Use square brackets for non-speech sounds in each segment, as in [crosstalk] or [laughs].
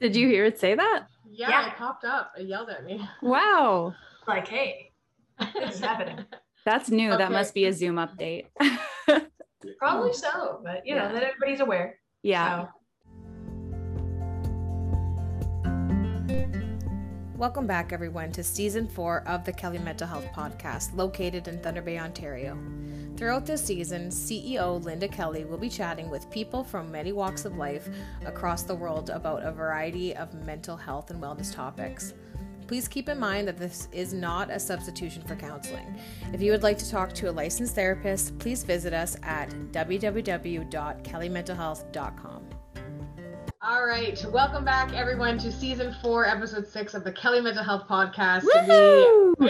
Did you hear it say that? Yeah, yeah. it popped up. It yelled at me. Wow. [laughs] Like, hey, it's happening. [laughs] That's new. Okay. That must be a Zoom update. [laughs] Probably so, but you know, that everybody's aware. Yeah. So. Welcome back, everyone, to season four of the Kelly Mental Health Podcast, located in Thunder Bay, Ontario. Throughout this season, CEO Linda Kelly will be chatting with people from many walks of life across the world about a variety of mental health and wellness topics. Please keep in mind that this is not a substitution for counseling. If you would like to talk to a licensed therapist, please visit us at www.kellymentalhealth.com. All right, welcome back, everyone, to season four, episode six of the Kelly Mental Health Podcast. We,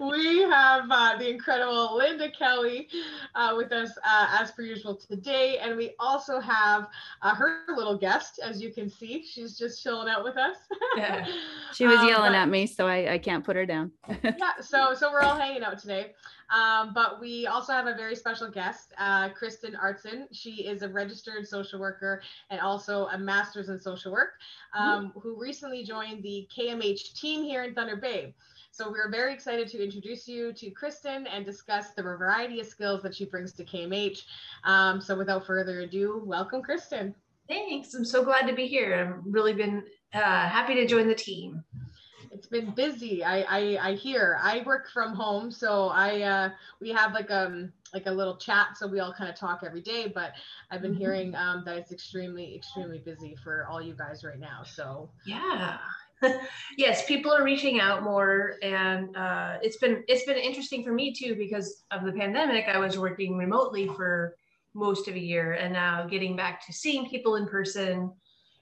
[laughs] we have uh, the incredible Linda Kelly uh, with us uh, as per usual today, and we also have uh, her little guest, as you can see. She's just chilling out with us. yeah. [laughs] She was um, yelling but, at me, so I, I can't put her down. yeah, so so we're all hanging out today. Um, but we also have a very special guest, uh, Kristen Artson. She is a registered social worker and also a master's in social work, um, who recently joined the KMH team here in Thunder Bay. So we're very excited to introduce you to Kristen and discuss the variety of skills that she brings to KMH. Um, so without further ado, welcome, Kristen. Thanks. I'm so glad to be here. I've really been uh, happy to join the team it's been busy. I, I I hear. I work from home, so I uh, we have like um like a little chat, so we all kind of talk every day. But I've been mm-hmm. hearing um, that it's extremely extremely busy for all you guys right now. So yeah. [laughs] yes, people are reaching out more, and uh, it's been it's been interesting for me too because of the pandemic. I was working remotely for most of a year, and now getting back to seeing people in person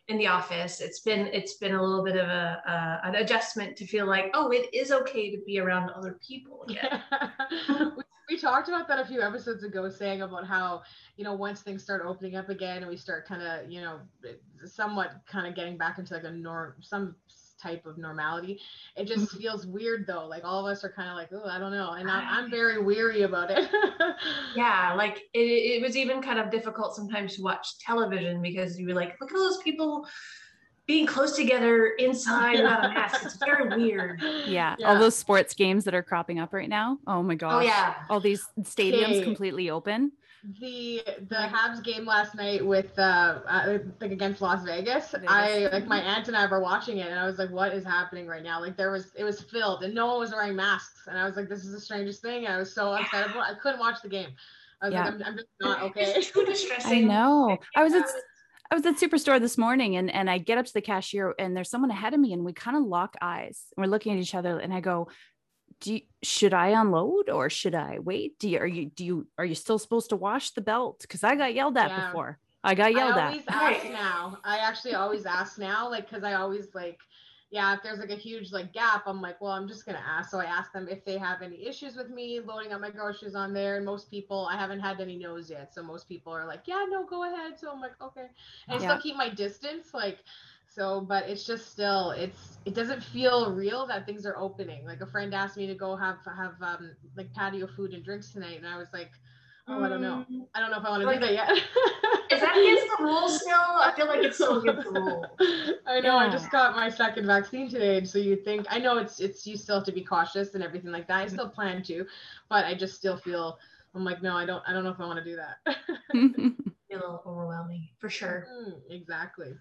in the office it's been it's been a little bit of a uh, an adjustment to feel like oh it is okay to be around other people [laughs] again. We, we talked about that a few episodes ago saying about how you know once things start opening up again and we start kind of you know somewhat kind of getting back into like a norm some type of normality. It just mm-hmm. feels weird though. Like all of us are kind of like, oh, I don't know. And I'm, I'm very weary about it. [laughs] yeah. Like it, it was even kind of difficult sometimes to watch television because you were like, look at all those people being close together inside without a mask. It's very weird. Yeah. yeah. All those sports games that are cropping up right now. Oh my oh, gosh. Oh, yeah. All these stadiums okay. completely open the the Habs game last night with uh like against Las Vegas, Vegas, I like my aunt and I were watching it and I was like, what is happening right now? Like there was it was filled and no one was wearing masks and I was like, this is the strangest thing. And I was so upset. Yeah. I couldn't watch the game. I was yeah. like, I'm, I'm, just not okay. It's too distressing. I know. I was at I was at Superstore this morning and and I get up to the cashier and there's someone ahead of me and we kind of lock eyes. And we're looking at each other and I go, do you, should I unload or should I wait? Do you, are you, do you, are you still supposed to wash the belt? Cause I got yelled at yeah. before. I got yelled I always at. ask now. I actually always ask now, like, cause I always like, yeah, if there's like a huge like gap, I'm like, well, I'm just gonna ask. So I ask them if they have any issues with me loading up my groceries on there. And most people, I haven't had any no's yet. So most people are like, yeah, no, go ahead. So I'm like, okay. And yeah. still keep my distance. Like, so but it's just still it's it doesn't feel real that things are opening like a friend asked me to go have have um like patio food and drinks tonight and i was like oh i don't know. Mm. i don't know if i want to like, do that yet. is that against the [laughs] rules still? I feel like it's still against the [laughs] rules. I know yeah. i just got my second vaccine today so you think i know it's it's you still have to be cautious and everything like that. I still plan to but i just still feel i'm like no i don't i don't know if i want to do that [laughs] a little overwhelming for sure mm, exactly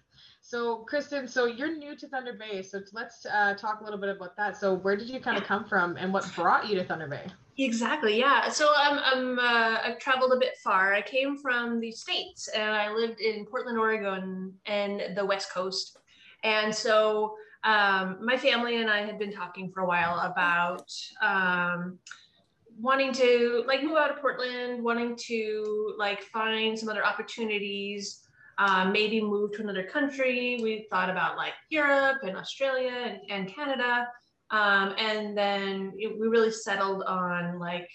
so, Kristen, so you're new to Thunder Bay. So let's uh, talk a little bit about that. So, where did you kind of come from, and what brought you to Thunder Bay? Exactly. Yeah. So I'm, I'm uh, I've traveled a bit far. I came from the states, and I lived in Portland, Oregon, and the West Coast. And so um, my family and I had been talking for a while about. Um, wanting to like move out of Portland, wanting to like find some other opportunities um, maybe move to another country. We thought about like Europe and Australia and, and Canada. Um, and then it, we really settled on like,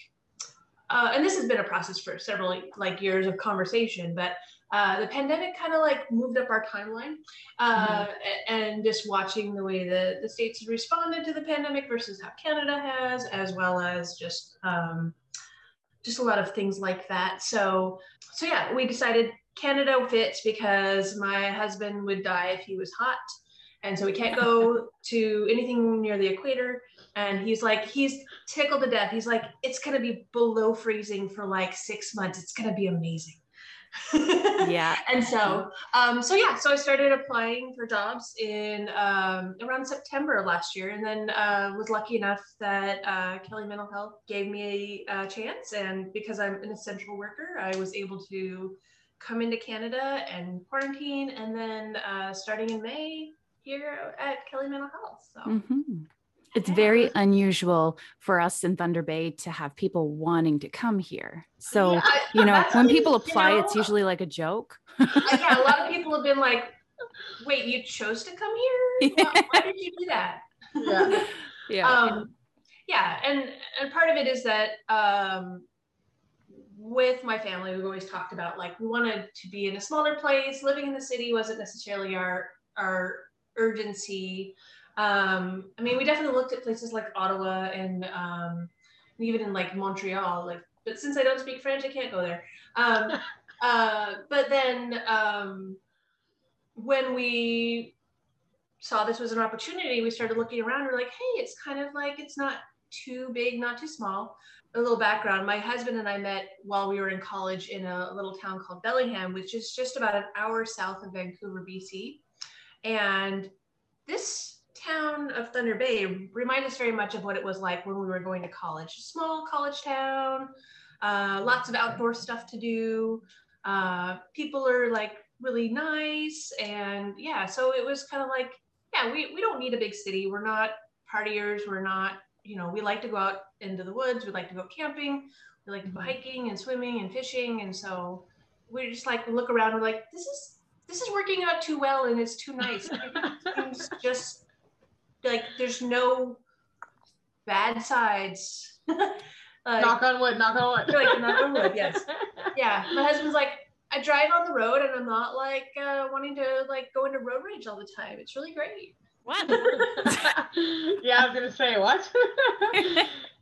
uh, and this has been a process for several like years of conversation, but uh, the pandemic kind of like moved up our timeline uh, mm-hmm. and just watching the way the, the states responded to the pandemic versus how Canada has, as well as just um, just a lot of things like that. So, so yeah, we decided Canada fits because my husband would die if he was hot. And so we can't go [laughs] to anything near the equator. And he's like, he's tickled to death. He's like, it's going to be below freezing for like six months. It's going to be amazing. Yeah. [laughs] and so, um, so yeah, so I started applying for jobs in um, around September last year, and then uh, was lucky enough that uh, Kelly Mental Health gave me a, a chance, and because I'm an essential worker, I was able to come into Canada and quarantine, and then uh, starting in May here at Kelly Mental Health. So. Mhm. It's Yeah. very unusual for us in Thunder Bay to have people wanting to come here. So, Yeah, I- you know, when what- people you apply, it's usually like a joke. uh, yeah, a lot of [laughs] people have been like, "Wait, you chose to come here? [laughs] Why, why did you do that?" Yeah. [laughs] yeah. um, yeah, and and part of it is that um, with my family, we've always talked about like we wanted to be in a smaller place. Living in the city wasn't necessarily our our urgency. Um, I mean, we definitely looked at places like Ottawa and um, even in like Montreal. Like, but since I don't speak French, I can't go there. Um, [laughs] uh, but then um, when we saw this was an opportunity, we started looking around. We're like, hey, it's kind of like it's not too big, not too small. A little background: my husband and I met while we were in college in a little town called Bellingham, which is just about an hour south of Vancouver, BC. And this town of Thunder Bay remind us very much of what it was like when we were going to college. Small college town, uh, lots of outdoor stuff to do. Uh, people are like really nice, and yeah, so it was kind of like yeah, we, we don't need a big city. We're not partiers. We're not, you know, we like to go out into the woods. We like to go camping. We like to go hiking and swimming and fishing. And so we just like look around. We're like, this is this is working out too well and it's too nice. [laughs] Just like there's no bad sides. [laughs] like, knock on wood. Knock on wood. Like, knock on wood, yes. [laughs] yeah, my husband's like, I drive on the road and I'm not like uh, wanting to like go into road rage all the time. It's really great. what? [laughs] yeah, I was gonna say what.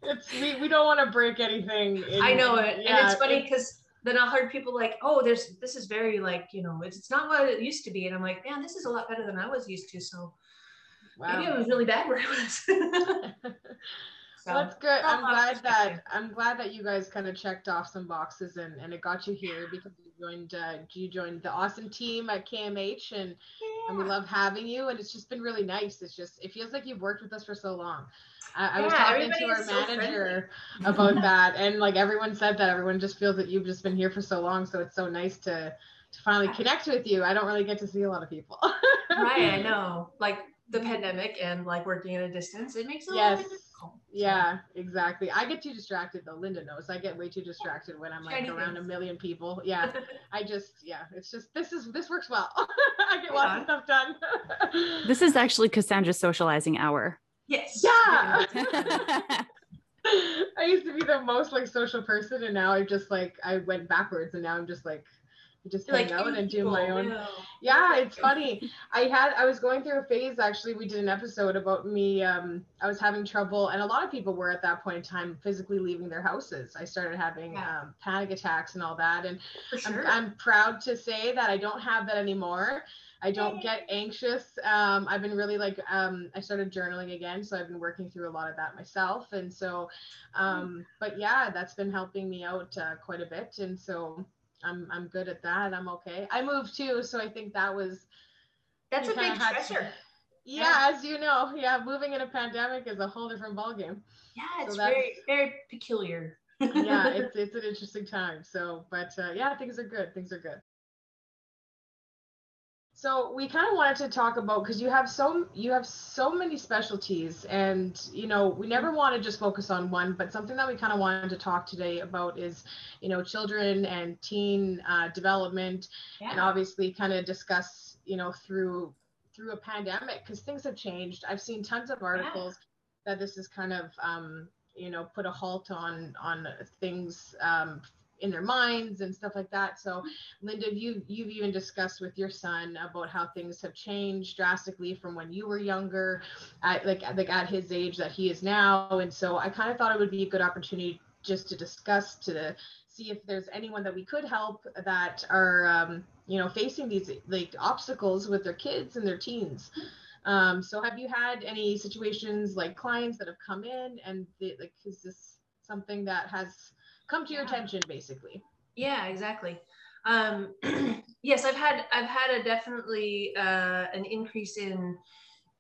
it's we, we don't want to break anything. in- I know it, yeah, and it's funny because then I'll hear people like, "Oh, there's this is very like you know, it's it's not what it used to be," and I'm like, "Man, this is a lot better than I was used to." So maybe it was really bad where I was. so, [laughs] Well, that's good. I'm glad that I'm glad that you guys kind of checked off some boxes and, and it got you here because you joined uh, you joined the awesome team at KMH and and we love having you and it's just been really nice. It's just it feels like you've worked with us for so long. I, I was Yeah, talking everybody to our is so manager about that and like everyone said that everyone just feels that you've just been here for so long so it's so nice to to finally connect with you. I don't really get to see a lot of people. [laughs] right, I know. Like the pandemic and like working at a distance, it makes it a Yes. little bit difficult. So, Yeah, exactly. I get too distracted though. Linda knows. I get way too distracted when I'm like Shiny around a million people. Yeah. [laughs] I just yeah, it's just this is this works well. [laughs] I get Right lots of stuff done. [laughs] this is actually Cassandra's socializing hour. yes. Yeah. yeah. I used to be the most like social person and now I just like I went backwards and now I'm just like I just hang out and do my own yeah it's funny. I had i was going through a phase actually we did an episode about me um i was having trouble and a lot of people were at that point in time physically leaving their houses. I started having Yeah. um, panic attacks and all that and For I'm. I'm proud to say that i don't have that anymore. I don't get anxious. Um, i've been really like um, i started journaling again so i've been working through a lot of that myself and so um, but yeah that's been helping me out uh, quite a bit and so I'm, I'm good at that. I'm okay. I moved too, so I think that was That's a big kinda to- stressor. yeah, as you know, yeah, moving in a pandemic is a whole different ballgame. Yeah, it's that's- very, very peculiar. Yeah, [laughs] it's it's an interesting time. So, but uh, yeah, things are good. Things are good. So we kind of wanted to talk about because you have so you have so many specialties, and you know we never want to just focus on one. But something that we kind of wanted to talk today about is, you know, children and teen uh, development, and obviously kind of discuss you know through through a pandemic because things have changed i've seen tons of articles that this has kind of um, you know put a halt on on things um, in their minds and stuff like that so linda you you've even discussed with your son about how things have changed drastically from when you were younger at like like at his age that he is now and so i kind of thought it would be a good opportunity just to discuss to see if there's anyone that we could help that are um, you know facing these like obstacles with their kids and their teens. Um, so have you had any situations like clients that have come in and they, like is this something that has come to your Yeah. attention basically? Yeah, exactly. Um, [clears throat] yes, I've had I've had a definitely uh, an increase in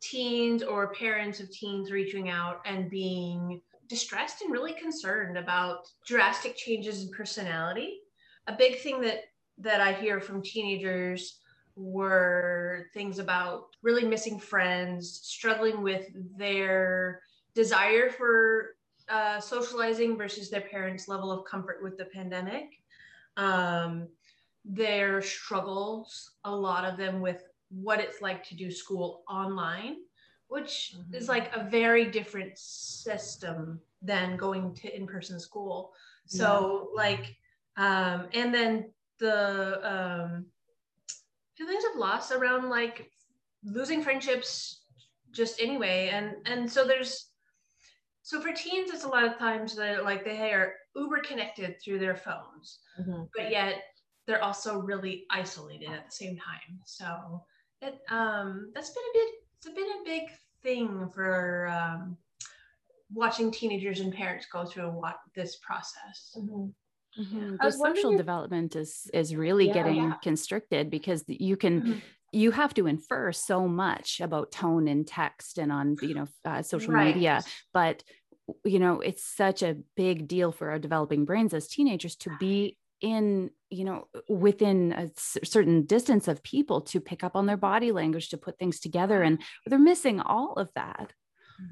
teens or parents of teens reaching out and being distressed and really concerned about drastic changes in personality. A big thing that that I hear from teenagers were things about really missing friends, struggling with their desire for uh, socializing versus their parents' level of comfort with the pandemic um, their struggles, a lot of them with what it's like to do school online, which is Mhm. like a very different system than going to in-person school. So like, um, and then the um, feelings of loss around like losing friendships just anyway, and and so there's so for teens, it's a lot of times that like they are uber connected through their phones but yet they're also really isolated at the same time. So it um that's been a bit it's been a big thing for um, watching teenagers and parents go through what this process. Mhm. I The social if- development is is really Yeah. getting Yeah. constricted because you can Mhm. You have to infer so much about tone and text and on you know uh, social Right. media but you know it's such a big deal for our developing brains as teenagers to be in you know within a c- certain distance of people to pick up on their body language to put things together and they're missing all of that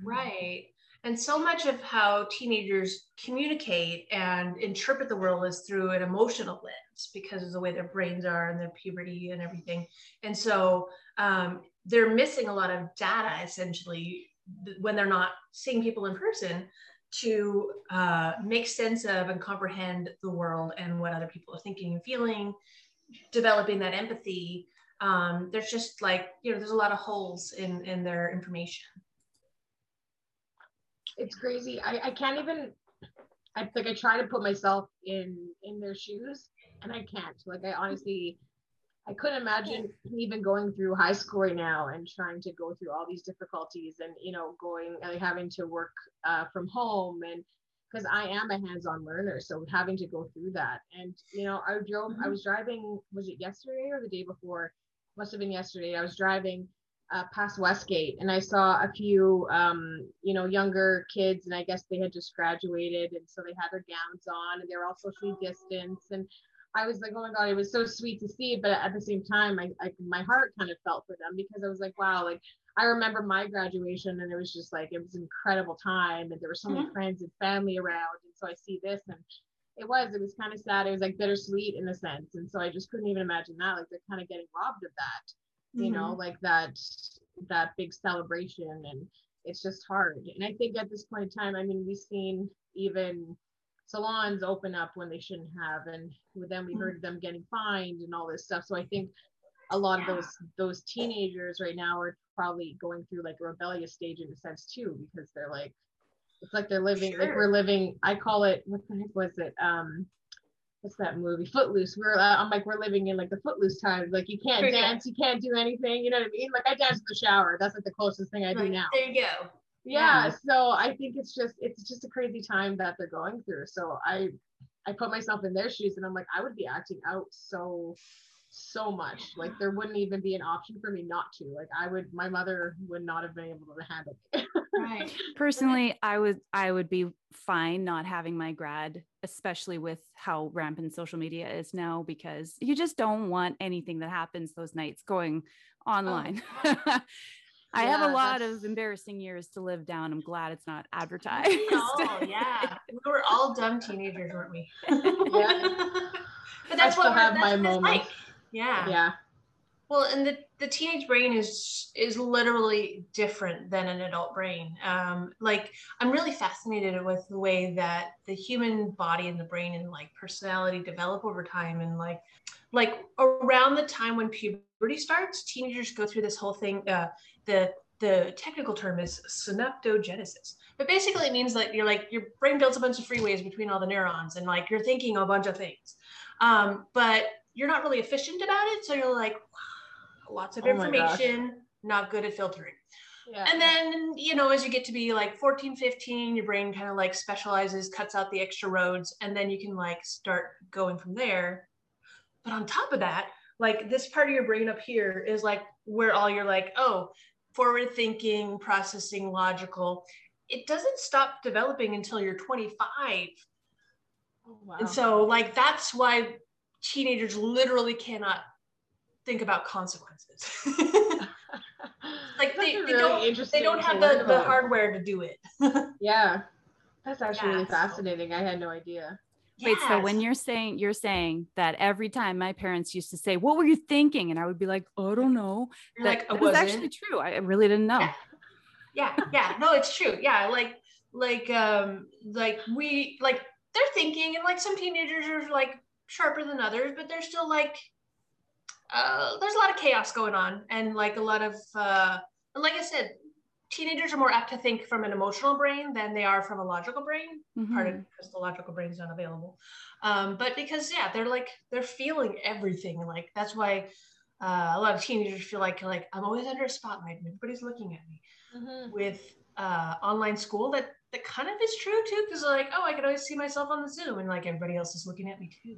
Right. And so much of how teenagers communicate and interpret the world is through an emotional lens because of the way their brains are and their puberty and everything. And so um, they're missing a lot of data essentially when they're not seeing people in person to uh, make sense of and comprehend the world and what other people are thinking and feeling, developing that empathy. Um, there's just like, you know, there's a lot of holes in, in their information. It's crazy. I, I can't even I like I try to put myself in in their shoes and I can't. Like I honestly I couldn't imagine even going through high school right now and trying to go through all these difficulties and you know going and having to work uh, from home and because I am a hands-on learner, so having to go through that and you know I drove I Mhm. was driving was it yesterday or the day before must have been yesterday I was driving uh, past Westgate, and I saw a few, um, you know, younger kids, and I guess they had just graduated, and so they had their gowns on, and they were all socially distanced, and I was like, oh my god, it was so sweet to see, but at the same time, I, I my heart kind of felt for them because I was like, wow, like I remember my graduation, and it was just like it was an incredible time, and there were so many friends and family around, and so I see this, and it was, it was kind of sad. It was like bittersweet in a sense, and so I just couldn't even imagine that, like they're kind of getting robbed of that you know like that that big celebration and it's just hard. And i think at this point in time i mean we've seen even salons open up when they shouldn't have and with them we Mhm. heard them getting fined and all this stuff. So i think a lot of those those teenagers right now are probably going through like a rebellious stage in a sense too because they're like it's like they're living like we're living i call it what the heck was it? Um what's that movie? Footloose. We're uh, I'm like we're living in like the Footloose times. Like you can't yeah. dance you can't do anything you know what I mean? Like I dance in the shower. That's like the closest thing I do now. There you go. yeah. so I think it's just it's just a crazy time that they're going through. So I I put myself in their shoes and I'm like I would be acting out so so much like there wouldn't even be an option for me not to like I would my mother would not have been able to handle it Right. [laughs] personally i would i would be fine not having my grad especially with how rampant social media is now because you just don't want anything that happens those nights going online oh. [laughs] i have a lot that's- of embarrassing years to live down i'm glad it's not advertised Oh [laughs] yeah, we were all dumb teenagers, weren't we? Yeah. but that's still what we're, have that's my what it's moments. like. Yeah. yeah Well, and the the teenage brain is is literally different than an adult brain. Um, like I'm really fascinated with the way that the human body and the brain and like personality develop over time, and like like around the time when puberty starts, teenagers go through this whole thing, uh, the the technical term is synaptogenesis. But basically, it means that you're like your brain builds a bunch of freeways between all the neurons, and like you're thinking a bunch of things, um, but you're not really efficient about it. So you're like, lots of Oh information, not good at filtering. Yeah. And then, you know, as you get to be like 14, 15, your brain kind of like specializes, cuts out the extra roads, and then you can like start going from there. But on top of that, like this part of your brain up here is like where all you're like, oh, forward thinking, processing, logical. It doesn't stop developing until you're 25. Oh, wow. And so, like, that's why teenagers literally cannot think about consequences. [laughs] like, they, a they really don't, they don't have the, the hardware to do it. [laughs] Yeah. That's actually really Yeah, so- fascinating. I had no idea. Wait, so when you're saying you're saying that every time my parents used to say, "What were you thinking?" and I would be like, "Oh, I don't know." You're that, like, I that was actually true. I really didn't know. Yeah. yeah yeah no it's true yeah like like um like we like they're thinking and like some teenagers are like sharper than others but they're still like uh there's a lot of chaos going on and like a lot of uh and like i said teenagers are more apt to think from an emotional brain than they are from a logical brain part of Mhm. because the logical brain is not available um but because yeah they're like they're feeling everything like that's why uh, a lot of teenagers feel like like i'm always under a spotlight and everybody's looking at me Mhm. with uh, online school that that kind of is true too because like oh i can always see myself on the zoom and like everybody else is looking at me too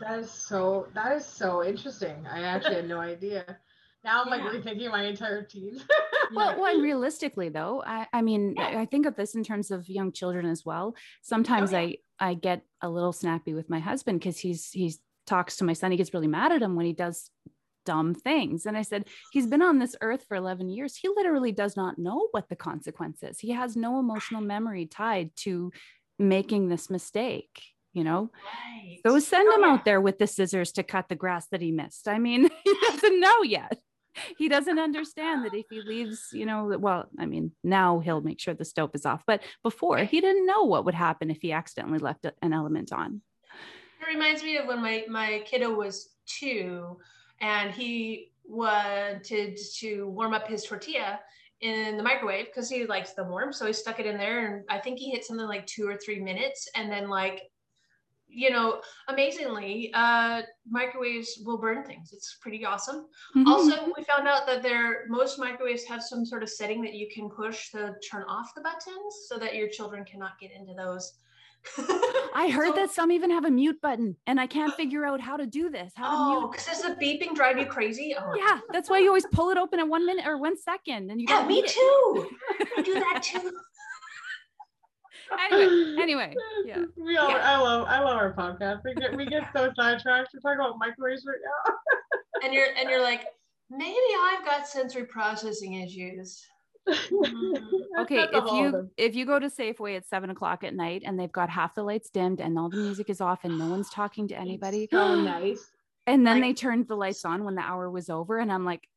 That is so that is so interesting. I actually had no [laughs] idea. Now I'm like Yeah. rethinking my entire team. Well, well, and [laughs] realistically, though, I, I mean, Yeah. I think of this in terms of young children as well. Sometimes yeah. I I get a little snappy with my husband because he's he's talks to my son. He gets really mad at him when he does dumb things. And I said, he's been on this earth for 11 years. He literally does not know what the consequences. He has no emotional memory tied to making this mistake, you know? right. So send Oh, him yeah. out there with the scissors to cut the grass that he missed. I mean, [laughs] he doesn't know yet. He doesn't understand that if he leaves, you know, well, I mean, now he'll make sure the stove is off. But before, he didn't know what would happen if he accidentally left an element on. It reminds me of when my my kiddo was two, and he wanted to warm up his tortilla in the microwave because he likes the warm. So he stuck it in there, and I think he hit something like two or three minutes, and then like, you know, amazingly, uh, microwaves will burn things. It's pretty awesome. Also, we found out that there most microwaves have some sort of setting that you can push to turn off the buttons so that your children cannot get into those. I [laughs] heard So- that some even have a mute button, and I can't figure out how to do this. How to Oh, because does the beeping drive you crazy? Oh, Yeah, that's why you [laughs] always pull it open at one minute or one second, and you Yeah, me it. too. [laughs] I do that too. Anyway, [laughs] anyway, yeah. We all, Yeah. I love I love our podcast. We get we get so sidetracked. We're talking about microwaves right now. [laughs] And you're and you're like, maybe I've got sensory processing issues. Mhm. Okay, if you if you go to Safeway at seven o'clock at night and they've got half the lights dimmed and all the music is off and no one's talking to It's anybody, so [gasps] nice. and then Like- they turned the lights on when the hour was over, and I'm like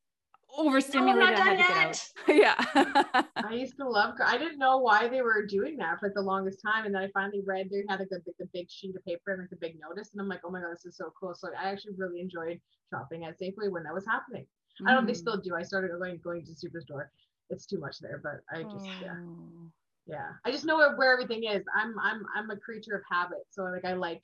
No, I'm not done yet. yeah. [laughs] I used to love. I didn't know why they were doing that for the longest time, and then I finally read they had like a, like a big sheet of paper and like a big notice, and I'm like, oh my god, this is so cool. So I actually really enjoyed shopping at Safeway when that was happening. I don't know if they Mhm. still do. I started going going to Superstore. It's too much there, but I just yeah Oh. yeah. I just know where, where everything is. I'm I'm I'm a creature of habit, so like I like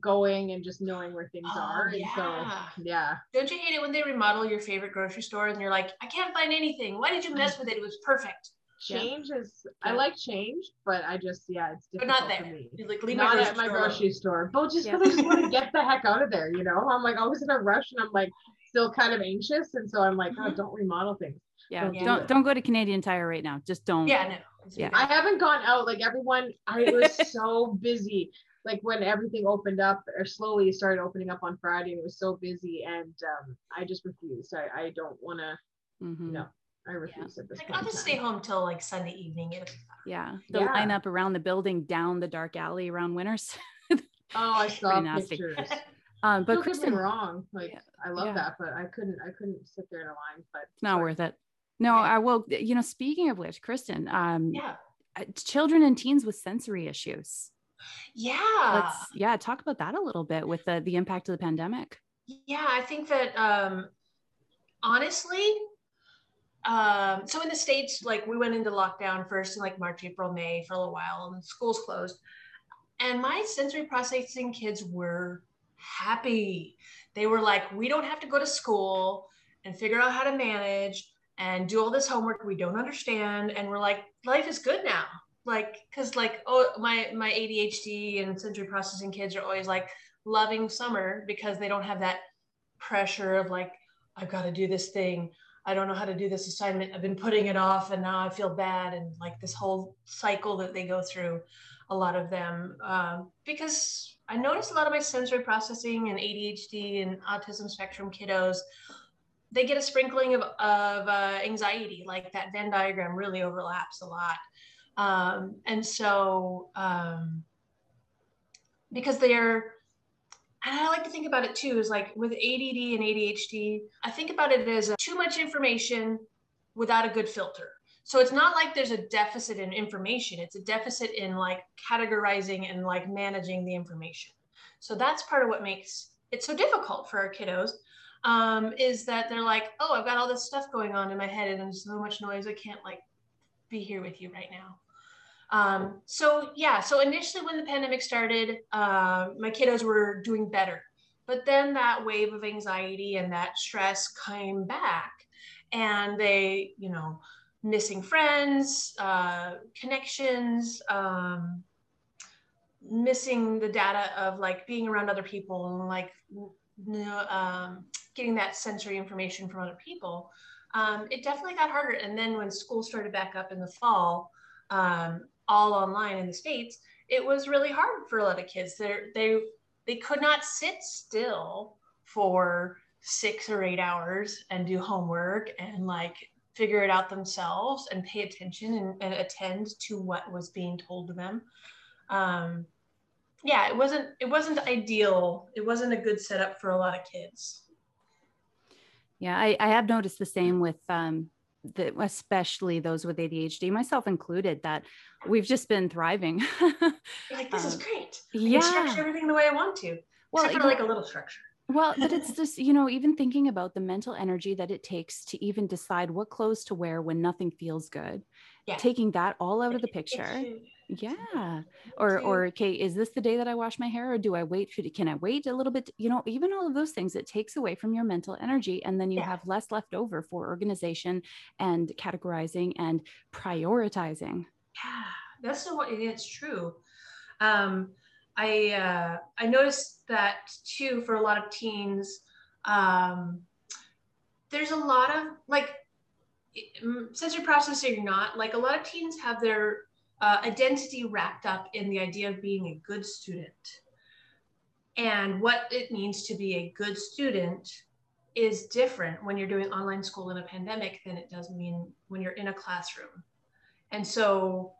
going and just knowing where things Oh, are, and so yeah. yeah. Don't you hate it when they remodel your favorite grocery store and you're like, I can't find anything. Why did you mess with it? It was perfect. Yeah. Change is I like change, but I just yeah, it's But not there. for me. You're like, leave Not my at my grocery store alone." grocery store. But just Yeah. because I just want to [laughs] get the heck out of there, you know? I'm like always in a rush and I'm like still kind of anxious. And so I'm like, oh, Mhm. don't remodel things. Yeah, Don't do don't it. don't go to Canadian Tire right now. Just don't. Yeah, no. Yeah. I haven't gone out like everyone. I was [laughs] so busy. Like when everything opened up or slowly started opening up on Friday, and it was so busy, and um, I just refused. I, I don't want to. Mhm. No, I refuse at this Like, point. I'll just stay home till like Sunday evening. It'll be fine. Yeah, the Yeah. line up around the building, down the dark alley around Winners. [laughs] Oh, I saw nasty. pictures. [laughs] Um, but Don't Kristen, wrong. Like Yeah. I love Yeah. that, but I couldn't. I couldn't sit there in a line. But it's not worth it. No, Right. I will. You know, speaking of which, Kristen, um, Yeah. uh, children and teens with sensory issues. Yeah. Let's yeah, talk about that a little bit with the the impact of the pandemic. Yeah, I think that um honestly, um, so in the states, like we went into lockdown first in like March, April, May for a little while, and schools closed. And my sensory processing kids were happy. They were like, we don't have to go to school and figure out how to manage and do all this homework we don't understand. And we're like, life is good now. Like, cause like, oh, my my ADHD and sensory processing kids are always like loving summer because they don't have that pressure of like, I've got to do this thing. I don't know how to do this assignment. I've been putting it off and now I feel bad. And like this whole cycle that they go through, a lot of them, um, because I noticed a lot of my sensory processing and ADHD and autism spectrum kiddos, they get a sprinkling of, of uh, anxiety, like that Venn diagram really overlaps a lot. Um, and so, um, because they're and I like to think about it too, is like with ADD and ADHD, I think about it as too much information without a good filter. So it's not like there's a deficit in information, it's a deficit in like categorizing and like managing the information. So that's part of what makes it so difficult for our kiddos um, is that they're like, oh, I've got all this stuff going on in my head and there's so much noise, I can't like be here with you right now. Um, so yeah, so initially when the pandemic started, uh, my kiddos were doing better, but then that wave of anxiety and that stress came back, and they, you know, missing friends, uh, connections, um, missing the data of like being around other people and like you know, um, getting that sensory information from other people. Um, it definitely got harder. And then when school started back up in the fall, um, all online in the states it was really hard for a lot of kids. They they they could not sit still for six or eight hours and do homework and like figure it out themselves and pay attention and, and attend to what was being told to them. Um, yeah it wasn't it wasn't ideal. It wasn't a good setup for a lot of kids. Yeah i, I have noticed the same with um, the, especially those with ADHD, myself included, that we've just been thriving. like, this um, is great. I yeah. structure everything the way I want to. Well, except for like a little structure. Well, but it's [laughs] just, you know, even thinking about the mental energy that it takes to even decide what clothes to wear when nothing feels good. Yeah. Taking that all out of the picture. yeah. or or okay is this the day that i wash my hair or do i wait for can i wait a little bit you know even all of those things it takes away from your mental energy and then you yeah. have less left over for organization and categorizing and prioritizing. Yeah. That's what it's true. Um i uh i noticed that too for a lot of teens um there's a lot of like sensory processing or not like a lot of teens have their uh, identity wrapped up in the idea of being a good student. And what it means to be a good student is different when you're doing online school in a pandemic than it does mean when you're in a classroom. And so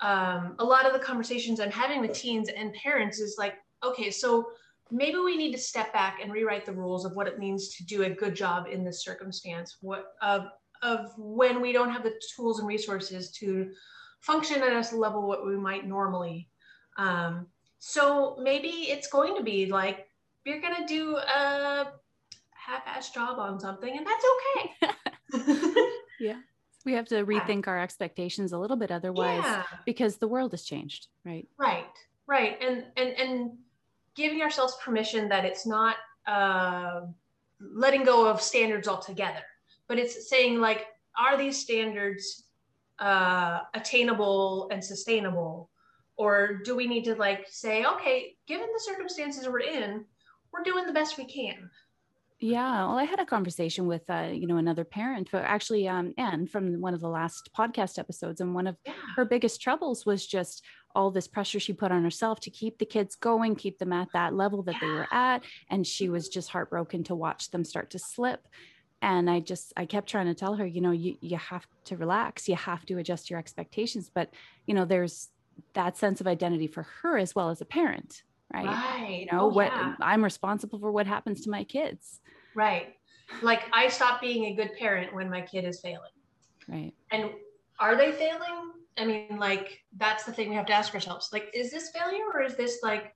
um, a lot of the conversations I'm having with teens and parents is like, okay, so maybe we need to step back and rewrite the rules of what it means to do a good job in this circumstance. What of of when we don't have the tools and resources to function at a level what we might normally. Um, so maybe it's going to be like you're gonna do a half-ass job on something, and that's okay. [laughs] yeah, we have to [laughs] rethink yeah. our expectations a little bit, otherwise, yeah. because the world has changed, right? Right, right, and and and giving ourselves permission that it's not uh, letting go of standards altogether, but it's saying like, are these standards uh, attainable and sustainable? Or do we need to like say, okay, given the circumstances we're in, we're doing the best we can? Yeah, well, I had a conversation with uh, you know another parent, but actually um, Anne from one of the last podcast episodes, and one of yeah. her biggest troubles was just all this pressure she put on herself to keep the kids going, keep them at that level that yeah. they were at, and she was just heartbroken to watch them start to slip and i just i kept trying to tell her you know you you have to relax you have to adjust your expectations but you know there's that sense of identity for her as well as a parent right, right. you know oh, what yeah. i'm responsible for what happens to my kids. Right. Like i stop being a good parent when my kid is failing. Right. And are they failing? I mean like that's the thing we have to ask ourselves. Like is this failure or is this like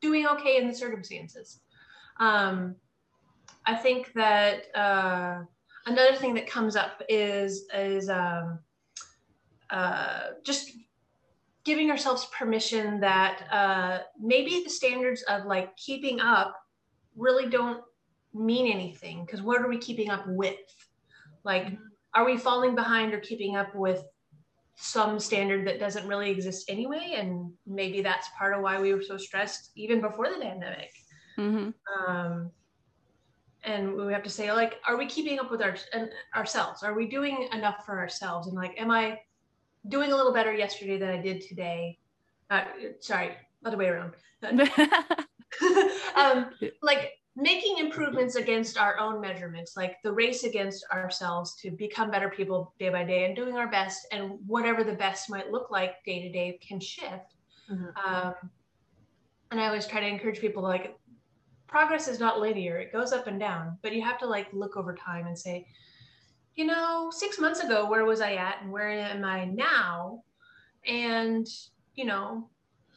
doing okay in the circumstances? Um I think that uh, another thing that comes up is is um, uh, just giving ourselves permission that uh, maybe the standards of like keeping up really don't mean anything because what are we keeping up with? Like are we falling behind or keeping up with some standard that doesn't really exist anyway? And maybe that's part of why we were so stressed even before the pandemic. Mm-hmm. um, and we have to say like are we keeping up with our ourselves? Are we doing enough for ourselves? And like am i doing a little better yesterday than i did today? Uh, sorry other way around. [laughs] Um, like making improvements against our own measurements like the race against ourselves to become better people day by day and doing our best and whatever the best might look like day to day can shift. Mm-hmm. um, and i always try to encourage people like progress is not linear it goes up and down but you have to like look over time and say you know six months ago where was i at and where am i now and you know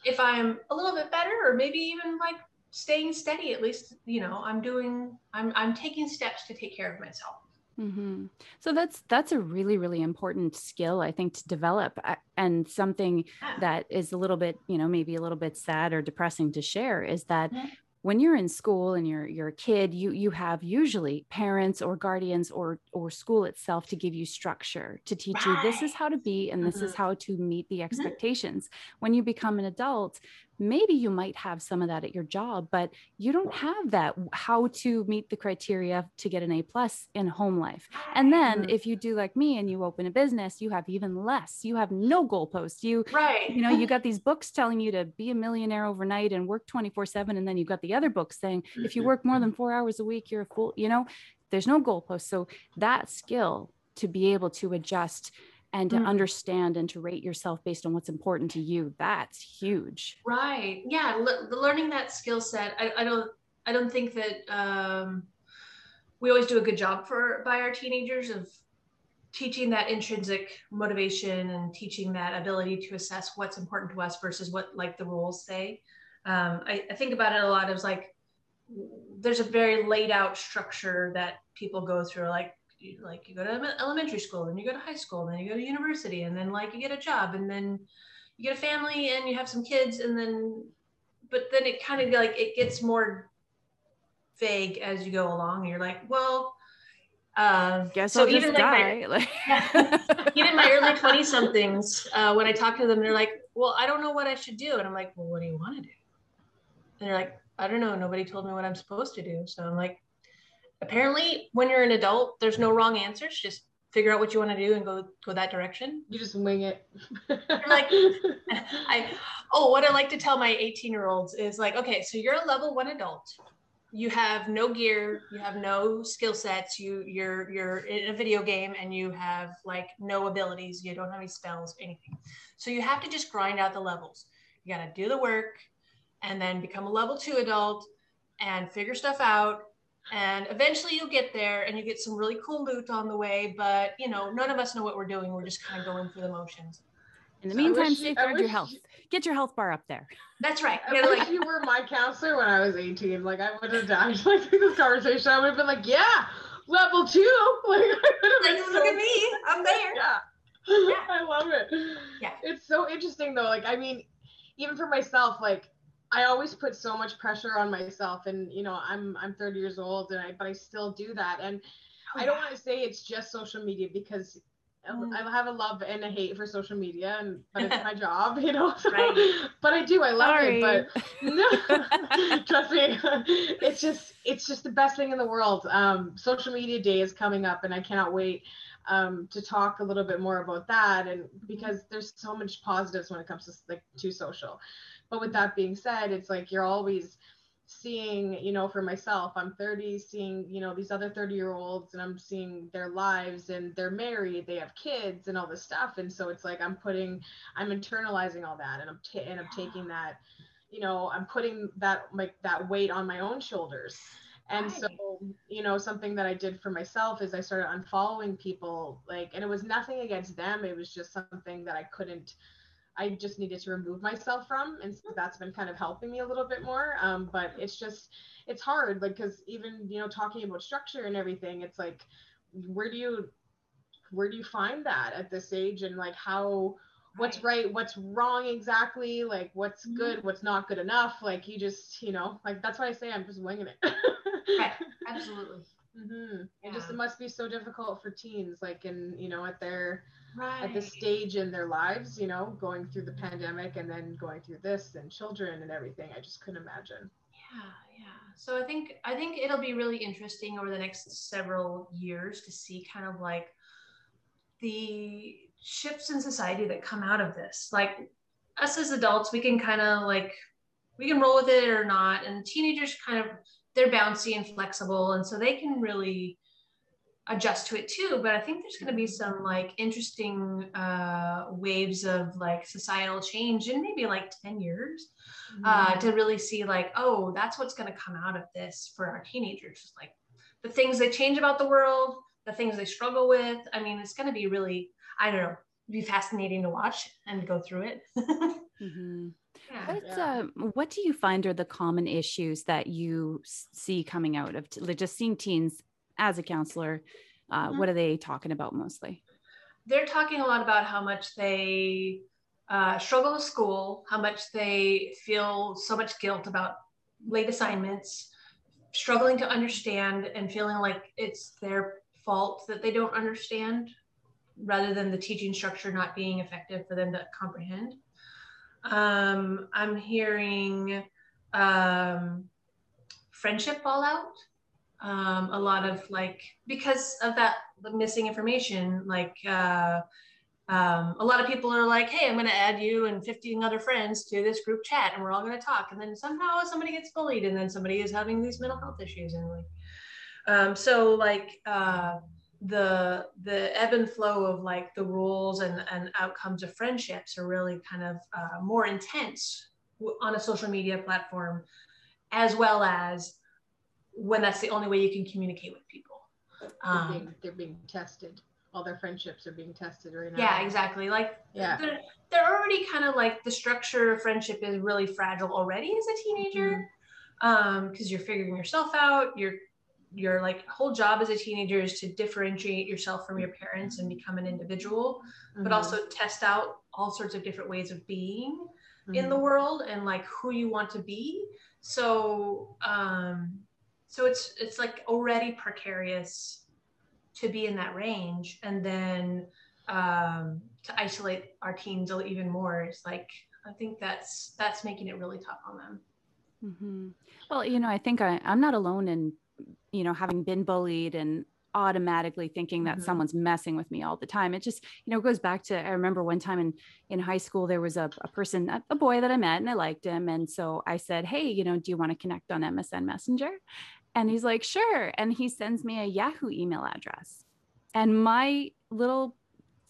if i'm a little bit better or maybe even like staying steady at least you know i'm doing i'm i'm taking steps to take care of myself mm-hmm. so that's that's a really really important skill i think to develop and something yeah. that is a little bit you know maybe a little bit sad or depressing to share is that mm-hmm when you're in school and you're you're a kid you you have usually parents or guardians or or school itself to give you structure to teach right. you this is how to be and this mm-hmm. is how to meet the mm-hmm. expectations mm-hmm. when you become an adult maybe you might have some of that at your job but you don't have that how to meet the criteria to get an a plus in home life. And then mm-hmm. if you do like me and you open a business you have even less. You have no goalposts. You right. you know you got these books telling you to be a millionaire overnight and work 24 7 and then you've got the other books saying if you work more than four hours a week you're a fool you know? There's no goalposts. So that skill to be able to adjust and to mm. understand and to rate yourself based on what's important to you that's huge. Right. Yeah le- learning that skill set I, I, don't i don't think that um, we always do a good job for by our teenagers of teaching that intrinsic motivation and teaching that ability to assess what's important to us versus what like the rules say. Um, I, I think about it a lot as like there's a very laid out structure that people go through like you, like you go to elementary school and you go to high school and then you go to university and then like you get a job and then you get a family and you have some kids and then but then it kind of like it gets more vague as you go along and you're like well uh, Guess so I'll even like my, like yeah, even my early 20 somethings uh, when i talk to them they're like well i don't know what i should do and i'm like well what do you want to do? And they're like i don't know nobody told me what i'm supposed to do so i'm like apparently when you're an adult there's no wrong answers. Just figure out what you want to do and go go that direction. You just wing it. Like [laughs] i oh what i like to tell my 18 year olds is like okay so you're a level one adult. You have no gear you have no skill sets you you're you're in a video game and you have like no abilities. You don't have any spells anything. So you have to just grind out the levels. You got to do the work and then become a level two adult and figure stuff out and eventually you'll get there and you get some really cool loot on the way but you know none of us know what we're doing. We're just kind of going through the motions. In the so meantime safeguard your health. Get your health bar up there. That's right. I wish like, you were my counselor when i was 18 like i would have died [laughs] like through this conversation. I would have been like yeah level two. [laughs] Like, like look so at me. i'm there. [laughs] Yeah. yeah. I love it. Yeah. It's so interesting though. Like i mean even for myself like I always put so much pressure on myself and you know I'm I'm 30 years old and I but I still do that and oh, I don't want to say it's just social media because mm. I have a love and a hate for social media and but it's my [laughs] job you know right. [laughs] but I do I love Sorry. it but [laughs] no, trust me it's just it's just the best thing in the world um, social media day is coming up and I cannot wait um, to talk a little bit more about that and because there's so much positives when it comes to like to social but with that being said, it's like you're always seeing, you know, for myself, I'm 30, seeing, you know, these other 30 year olds and I'm seeing their lives and they're married, they have kids and all this stuff. And so it's like I'm putting, I'm internalizing all that and I'm, t- and I'm taking that, you know, I'm putting that like that weight on my own shoulders. And so, you know, something that I did for myself is I started unfollowing people like, and it was nothing against them. It was just something that I couldn't, I just needed to remove myself from, and so that's been kind of helping me a little bit more. Um, but it's just it's hard, like because even you know talking about structure and everything, it's like where do you where do you find that at this age and like how what's right what's wrong exactly like what's Mhm. good what's not good enough like you just you know like that's why i say i'm just winging it Right. [laughs] Absolutely. hmm it just it must be so difficult for teens like in you know at their Right. at this stage in their lives you know going through the pandemic and then going through this and children and everything i just couldn't imagine Yeah, yeah. So I think I think it'll be really interesting over the next several years to see kind of like the shifts in society that come out of this. Like us as adults, we can kind of like we can roll with it or not, and teenagers kind of they're bouncy and flexible, and so they can really adjust to it too. But I think there's going to be some like interesting uh, waves of like societal change in maybe like ten years uh, to really see like, oh, that's what's going to come out of this for our teenagers. Like the things they change about the world, the things they struggle with. I mean, it's going to be really, I don't know, be fascinating to watch and go through it. [laughs] Mhm. yeah. What, uh, what do you find are the common issues that you see coming out of t- like just seeing teens as a counselor? Uh, Mhm. What are they talking about mostly? They're talking a lot about how much they uh, struggle with school, how much they feel so much guilt about late assignments, struggling to understand and feeling like it's their fault that they don't understand rather than the teaching structure not being effective for them to comprehend. Um, I'm hearing um, friendship fallout. Um, a lot of like because of that missing information, like uh, um, a lot of people are like, "Hey, I'm going to add you and 15 other friends to this group chat, and we're all going to talk." And then somehow somebody gets bullied, and then somebody is having these mental health issues, and like, um, so like uh, the the ebb and flow of like the rules and and outcomes of friendships are really kind of uh, more intense on a social media platform, as well as when that's the only way you can communicate with people. they're, Um, being, they're being tested all their friendships are being tested right now yeah, exactly. Like Yeah. they're, they're already kind of like the structure of friendship is really fragile already as a teenager um because you're figuring yourself out your your like whole job as a teenager is to differentiate yourself from your parents and become an individual but Mhm. also test out all sorts of different ways of being in Mhm. the world and like who you want to be so um so it's it's like already precarious to be in that range and then um to isolate our teens even more is like i think that's that's making it really tough on them Mhm. Well, you know, I think I, I'm not alone in, you know, having been bullied and automatically thinking that Mhm. someone's messing with me all the time. It just, you know, goes back to, I remember one time in, in high school, there was a, a person, a, a boy that I met and I liked him. And so I said, Hey, you know, do you want to connect on MSN Messenger? And he's like, sure. And he sends me a Yahoo email address. And my little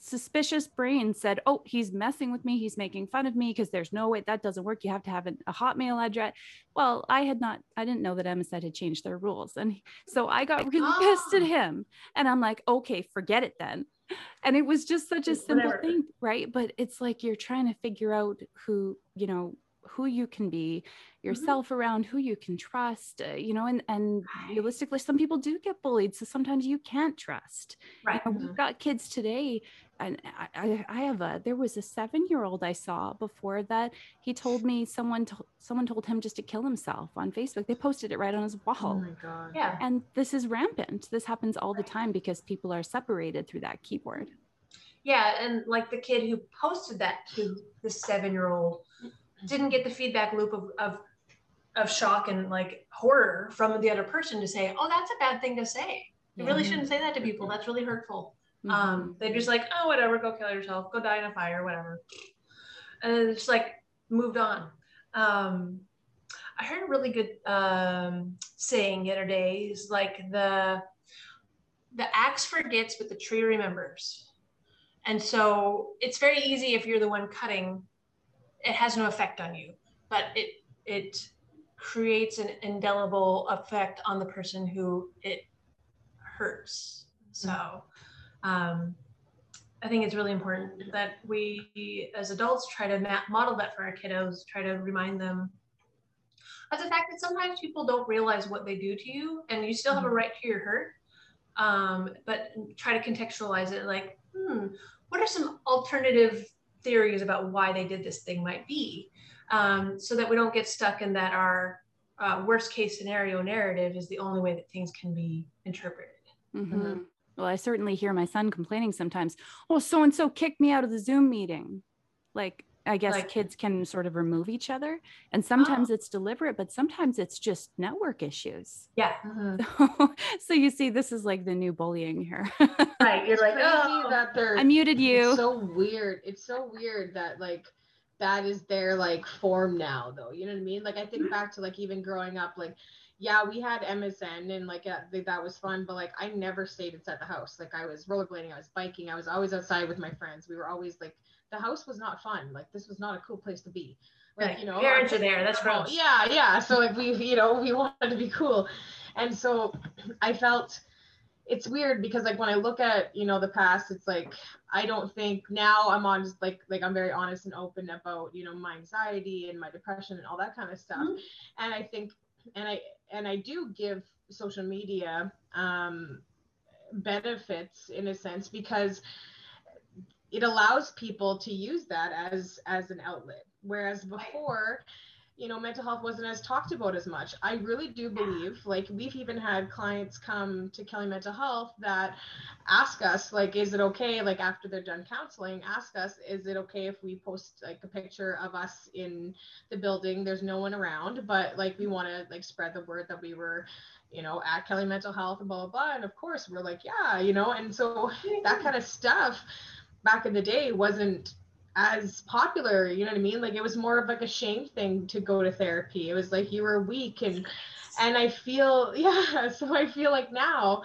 suspicious brain said, Oh, he's messing with me. He's making fun of me because there's no way that doesn't work. You have to have an, a Hotmail address. Well, I had not, I didn't know that MSN had changed their rules. And so I got really pissed at Ah. him. And I'm like, Okay, forget it then. And it was just such a simple Whatever. thing, right? But it's like you're trying to figure out who, you know, who you can be yourself around who you can trust uh, you know and and Right. realistically some people do get bullied so sometimes you can't trust. Right. you know, we've got kids today and I, I have a there was a seven year old I saw before that he told me someone to, someone told him just to kill himself on Facebook. They posted it right on his wall. oh my god yeah and this is rampant. This happens all the time because people are separated through that keyboard. Yeah and like the kid who posted that to the seven year old didn't get the feedback loop of, of of shock and like horror from the other person to say oh that's a bad thing to say. You really Yeah. shouldn't say that to people. That's really hurtful. Mhm. um they're just like oh whatever. Go kill yourself. Go die in a fire. Whatever. And then it's like moved on. Um i heard a really good um saying the other day. Is like the the axe forgets but the tree remembers. And so it's very easy if you're the one cutting it has no effect on you but it it creates an indelible effect on the person who it hurts so um, i think it's really important that we as adults try to ma- model that for our kiddos try to remind them of the fact that sometimes people don't realize what they do to you and you still have a Mhm. right to your hurt um, but try to contextualize it like, hmm, what are some alternative theories about why they did this thing might be, um, so that we don't get stuck in that our uh, worst case scenario narrative is the only way that things can be interpreted. Mm-hmm. Mm-hmm. Well, I certainly hear my son complaining sometimes. Oh, so and so kicked me out of the Zoom meeting. Like, I guess like, kids can sort of remove each other. And sometimes oh. it's deliberate, but sometimes it's just network issues. Yeah. Mm-hmm. So, [laughs] you see, this is like the new bullying here. [laughs] right. You're like, oh, that they're, I muted you. It's so weird. It's so weird that like that is their like form now, though. You know what I mean? Like, I think back to like even growing up, like, yeah, we had MSN and like uh, that was fun, but like I never stayed inside the house. Like I was rollerblading, I was biking, I was always outside with my friends. We were always like the house was not fun. Like this was not a cool place to be. Like, right. you know, parents are there. That's gross. Yeah, yeah. So like we, you know, we wanted to be cool, and so I felt it's weird because like when I look at you know the past, it's like I don't think now I'm on just like like I'm very honest and open about you know my anxiety and my depression and all that kind of stuff, mm-hmm. and I think and I and I do give social media um, benefits in a sense because it allows people to use that as as an outlet. Whereas before you know mental health wasn't as talked about as much. I really do believe like we've even had clients come to kelly mental health that ask us like is it okay like after they're done counseling ask us is it okay if we post like a picture of us in the building? There's no one around but like we want to like spread the word that we were you know, at Kelly Mental Health and blah, blah, blah. And of course, we're like, yeah, you know, and so that kind of stuff back in the day wasn't as popular you know what i mean? Like it was more of like a shame thing to go to therapy. It was like you were weak and and i feel [laughs] yeah so i feel like now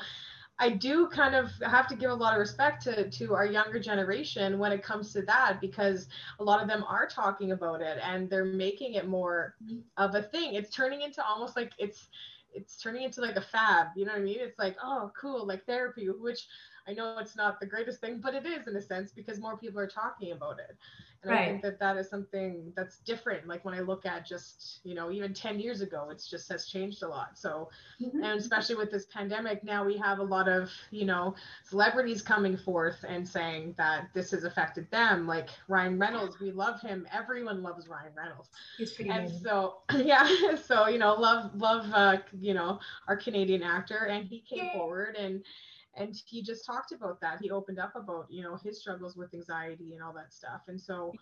i do kind of have to give a lot of respect to to our younger generation when it comes to that because a lot of them are talking about it and they're making it more of a thing. It's turning into almost like it's it's turning into like a fab you know what i mean? It's like oh cool like therapy which I know it's not the greatest thing, but it is in a sense because more people are talking about it. And right. I think that that is something that's different. Like when I look at just, you know, even 10 years ago, it's just has changed a lot. So, mm-hmm. and especially with this pandemic, now we have a lot of, you know, celebrities coming forth and saying that this has affected them. Like Ryan Reynolds, we love him. Everyone loves Ryan Reynolds. He's pretty And amazing. so, [laughs] yeah. So, you know, love, love, uh, you know, our Canadian actor. And he came Yay. forward and, and he just talked about that he opened up about you know his struggles with anxiety and all that stuff and so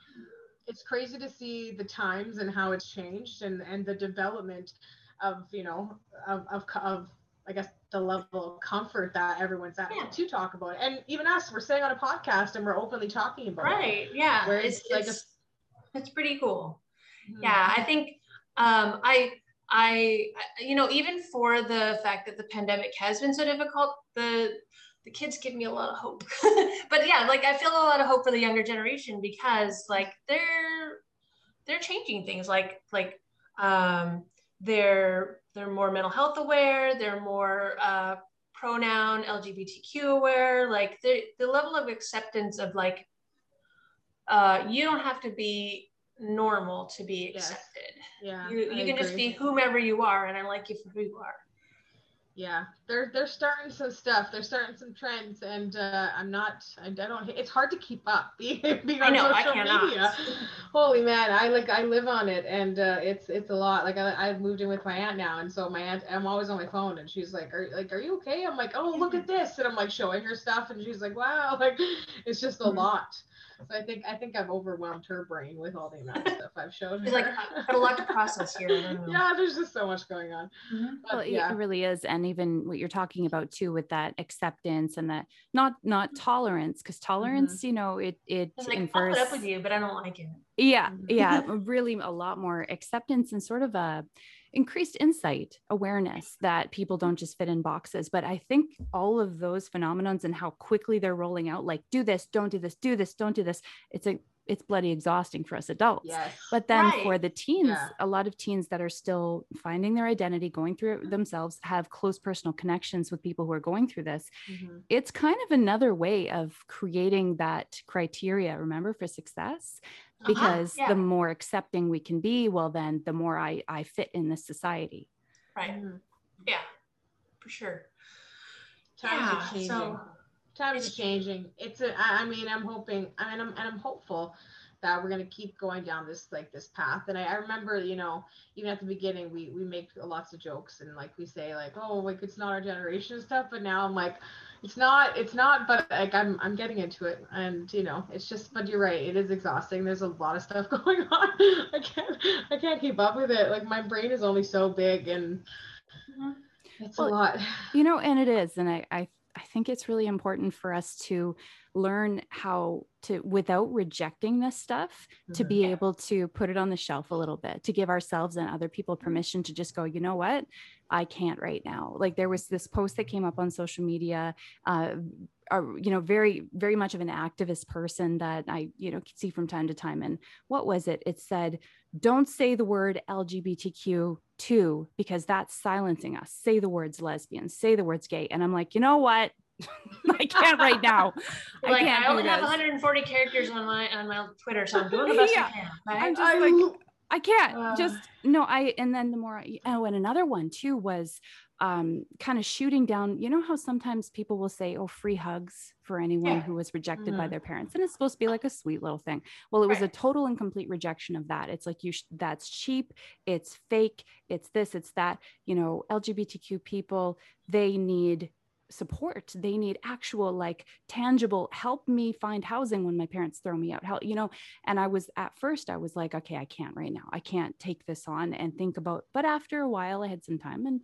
it's crazy to see the times and how it's changed and and the development of you know of of, of I guess the level of comfort that everyone's at yeah. to talk about it. And even us, we're saying on a podcast and we're openly talking about right. it. Right. Yeah. Where it's, it's like it's, a, it's pretty cool. Mm-hmm. Yeah. I think um I I, you know, even for the fact that the pandemic has been so difficult, the the kids give me a lot of hope. [laughs] but yeah, like I feel a lot of hope for the younger generation because like they're they're changing things. Like like um, they're they're more mental health aware. They're more uh, pronoun LGBTQ aware. Like the the level of acceptance of like uh, you don't have to be normal to be accepted. Yeah. You, you can agree. just be whomever you are, and I like you for who you are. Yeah, they're they're starting some stuff. They're starting some trends, and uh, I'm not. I, don't. It's hard to keep up being, [laughs] being on know, social media. Holy man, I like I live on it, and uh, it's it's a lot. Like I I've moved in with my aunt now, and so my aunt I'm always on my phone, and she's like, "Are like Are you okay?" I'm like, "Oh, look at this," and I'm like showing her stuff, and she's like, "Wow!" [laughs] Like it's just a mm-hmm. lot. So I think I think I've overwhelmed her brain with all the amount of stuff I've showed her. like a lot to process here. yeah, there's just so much going on. Mm-hmm. But, well, yeah. it really is, and even what you're talking about too, with that acceptance and that not not tolerance, because tolerance, mm-hmm. you know, it it like, infers. I'll put up with you, but I don't like it. Yeah, mm-hmm. yeah, [laughs] really a lot more acceptance and sort of a increased insight awareness that people don't just fit in boxes but i think all of those phenomenons and how quickly they're rolling out like do this don't do this do this don't do this it's a it's bloody exhausting for us adults. Yes. But then right. for the teens, yeah. a lot of teens that are still finding their identity, going through it themselves, have close personal connections with people who are going through this. Mm-hmm. It's kind of another way of creating that criteria, remember, for success. Uh-huh. Because uh-huh. yeah. the more accepting we can be, well, then the more I, I fit in this society. Right. Mm-hmm. Yeah, for sure. times Yeah, are changing. so- times it's- are changing. It's a i mean, I'm hoping. I mean, I'm and I'm hopeful that we're gonna keep going down this like this path. And I, I remember, you know, even at the beginning, we we make lots of jokes and like we say like, oh, like it's not our generation and stuff. But now I'm like, it's not. It's not. But like I'm I'm getting into it, and you know, it's just. But you're right. It is exhausting. There's a lot of stuff [laughs] going on. I can't. I can't keep up with it. Like my brain is only so big, and Mhm. it's Well, a lot. you know and it is and I, I i think it's really important for us to learn how to without rejecting this stuff to Mhm. be able to put it on the shelf a little bit to give ourselves and other people permission to just go you know what i can't right now like there was this post that came up on social media uh a, you know very very much of an activist person that i you know see from time to time and what was it it said don't say the word lgbtq2 because that's silencing us say the words lesbian say the words gay and i'm like you know what [laughs] i can't right now [laughs] I like can't I only have this. 140 characters on my on my Twitter, so I'm doing the [laughs] best Yeah. I can. Right? I'm just I like lo- I can't Uh. just no I and then the more I oh and another one too was um kind of shooting down you know how sometimes people will say oh free hugs for anyone Yeah. who was rejected by Mhm. their parents and it's supposed to be like a sweet little thing well it was a total and complete rejection of that it's like you sh- that's cheap it's fake it's this it's that you know lgbtq people they need support. They need actual like tangible help me find housing when my parents throw me out. Help you know? And i was at first i was like okay i can't right now. I can't take this on and think about but after a while i had some time and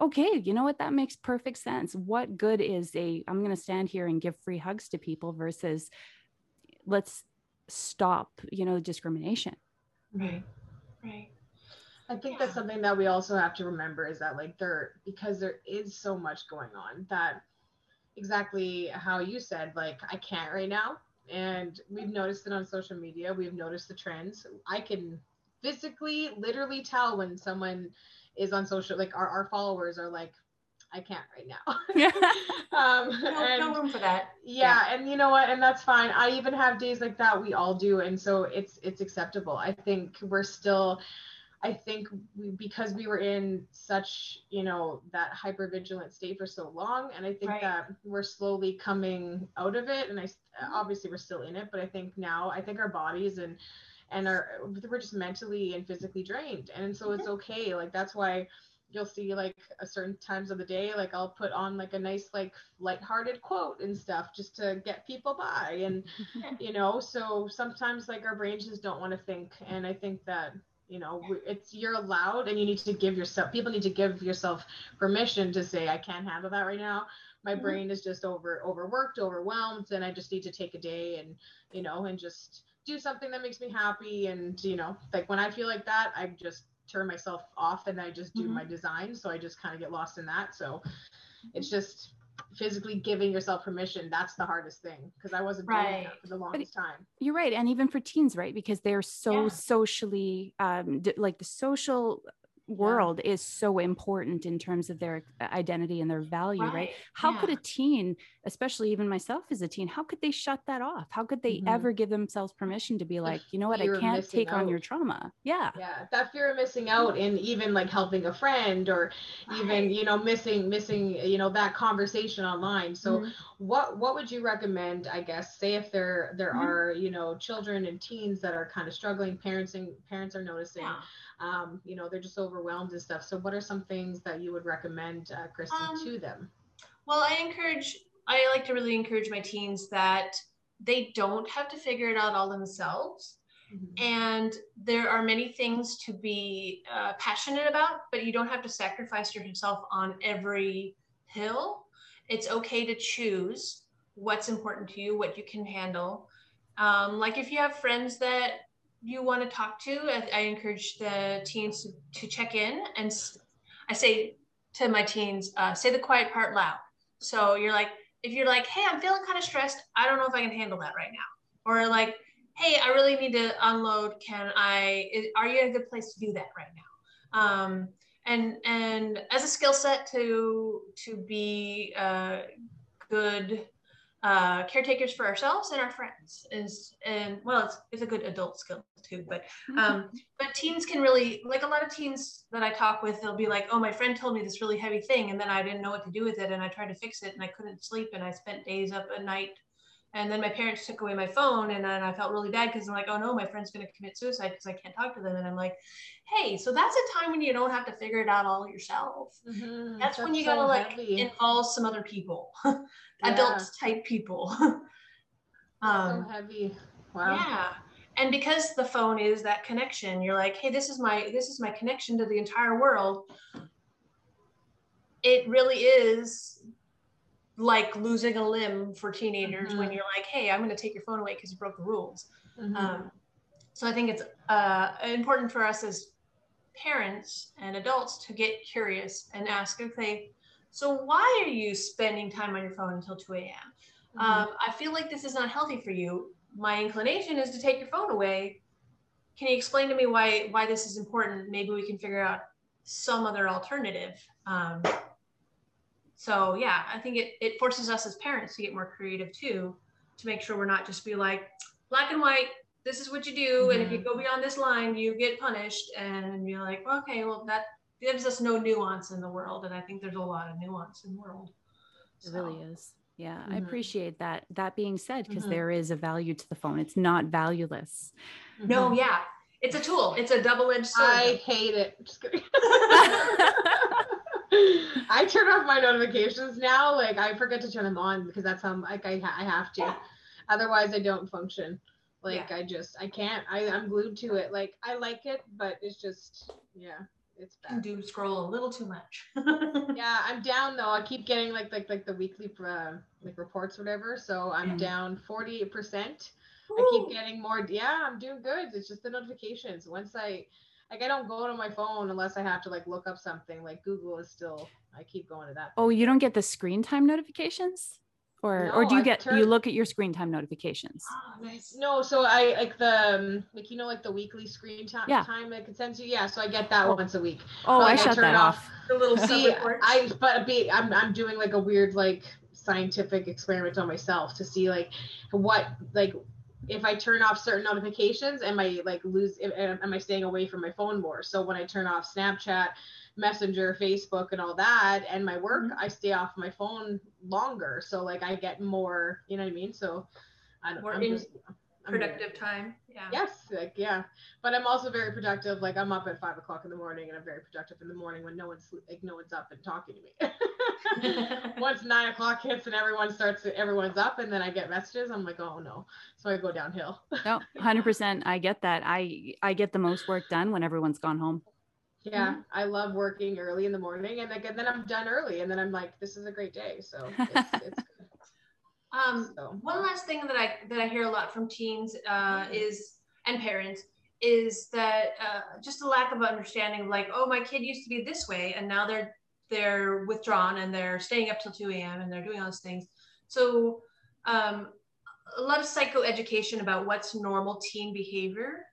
okay you know what? That makes perfect sense. What good is a i'm going to stand here and give free hugs to people versus let's stop you know discrimination. Right. Right. I think Yeah. that's something that we also have to remember is that like there because there is so much going on that exactly how you said like I can't right now. And we've noticed it on social media. We've noticed the trends. I can physically literally tell when someone is on social like our, our followers are like I can't right now. [laughs] [laughs] Um No, and no room for that. yeah, and you know what? And that's fine. I even have days like that we all do and so it's it's acceptable. I think we're still i think we, because we were in such you know that hyper vigilant state for so long and i think Right. that we're slowly coming out of it and i obviously we're still in it but i think now i think our bodies and and our we're just mentally and physically drained and so it's okay like that's why you'll see like a certain times of the day like i'll put on like a nice like lighthearted quote and stuff just to get people by and [laughs] you know so sometimes like our brains just don't want to think and i think that you know it's you're allowed and you need to give yourself people need to give yourself permission to say i can't handle that right now. My Mhm. brain is just over overworked overwhelmed and i just need to take a day and you know and just do something that makes me happy. And you know like when i feel like that i just turn myself off and i just do Mhm. my design. So i just kind of get lost in that. So it's just physically giving yourself permission that's the hardest thing because i wasn't doing Right. that for the longest time you're right and even for teens right because they're so Yeah. socially um like the social world is so important in terms of their identity and their value right, how could a teen especially even myself as a teen how could they shut that off how could they Mhm. ever give themselves permission to be like you know what fear i can't missing take on your trauma yeah yeah that fear of missing out and even like helping a friend or even Right. you know missing missing you know that conversation online so Mhm. what what would you recommend i guess say if there there Mhm. are you know children and teens that are kind of struggling parents and parents are noticing Yeah. um you know they're just overwhelmed and stuff so what are some things that you would recommend uh, kristen Um, to them Well, I encourage, I like to really encourage my teens that they don't have to figure it out all themselves. Mhm. And there are many things to be uh, passionate about, but you don't have to sacrifice yourself on every hill. It's okay to choose what's important to you, what you can handle. Um, like if you have friends that you want to talk to, I, I encourage the teens to, to check in. And I say to my teens, uh, say the quiet part loud. So you're like, if you're like, hey, I'm feeling kind of stressed, I don't know if I can handle that right now. Or like, hey, I really need to unload. Can I? Is, are you in a good place to do that right now? Um, and and as a skill set to to be uh, good uh, caretakers for ourselves and our friends is and well it's, it's a good adult skill too but um [laughs] but teens can really like a lot of teens that i talk with they'll be like oh my friend told me this really heavy thing and then i didn't know what to do with it and i tried to fix it and i couldn't sleep and i spent days up at night and then my parents took away my phone and then i felt really bad because i'm like oh no my friend's going to commit suicide because i can't talk to them and i'm like hey so that's a time when you don't have to figure it out all yourself Mhm, that's, when you so gotta like heavy. involve some other people [laughs] Yeah. adults type people [laughs] um so heavy. Wow. yeah and because the phone is that connection you're like hey this is my this is my connection to the entire world it really is like losing a limb for teenagers when Mhm. you're like hey i'm going to take your phone away because you broke the rules Mhm. um, so I think it's uh, important for us as parents and adults to get curious and ask, okay, so why are you spending time on your phone until 2 a.m.? Mhm. Um, I feel like this is not healthy for you. My inclination is to take your phone away. Can you explain to me why why this is important? Maybe we can figure out some other alternative. Um, so yeah, I think it, it forces us as parents to get more creative too, to make sure we're not just be like black and white. This is what you do, and if you go beyond this line, you get punished. And you're like, okay, well that gives us no nuance in the world, and I think there's a lot of nuance in the world. It really is. Yeah, I Mhm. appreciate that. That being said, because Mhm. there is a value to the phone. It's not valueless. No, Mhm. yeah, it's a tool. It's a double-edged sword. I hate it. [laughs] [laughs] I turn off my notifications now. Like I forget to turn them on because that's how like I, I have to. Otherwise, I don't function. Like I just I can't. I I'm glued to it. Like I like it, but it's just yeah, it's bad. do scroll a little too much. [laughs] Yeah, I'm down though. I keep getting like like like the weekly uh, like reports, whatever. So I'm Mhm. down forty percent. I keep getting more. Yeah, I'm doing good. It's just the notifications. Once I, like, I don't go to my phone unless I have to like look up something. Like Google is still. I keep going to that. Oh, you don't get the screen time notifications? Or or do you I get you look at your screen time notifications? [gasps] Oh, nice. No, so I like the um, like you know like the weekly screen time Yeah. time it sends you. Yeah, so I get that Oh. once a week. Oh, Like, I I shut turn that it off. The little [laughs] See. I but be I'm I'm doing like a weird like scientific experiment on myself to see like what like if I turn off certain notifications, am I like lose am I staying away from my phone more? So when I turn off Snapchat, Messenger, Facebook, and all that, and my work, Mm-hmm. I stay off my phone longer. So like I get more, you know what I mean? So I don't. More I'm in- just I'm productive time. Yeah. Yes, like yeah, but I'm also very productive. Like I'm up at five o'clock in the morning, and I'm very productive in the morning when no one's like no one's up and talking to me. [laughs] [laughs] Once nine o'clock hits and everyone starts, everyone's up, and then I get messages. I'm like, oh no, so I go downhill. [laughs] No, 100%. I get that. I I get the most work done when everyone's gone home. Yeah, I love working early in the morning, and like, and then I'm done early, and then I'm like, this is a great day. So [laughs] it's, it's good. um, So one last thing that I that I hear a lot from teens uh, is and parents is that uh, just a lack of understanding. Like, oh, my kid used to be this way, and now they're they're withdrawn and they're staying up till two a.m. and they're doing all those things. So, um, a lot of psychoeducation about what's normal teen behavior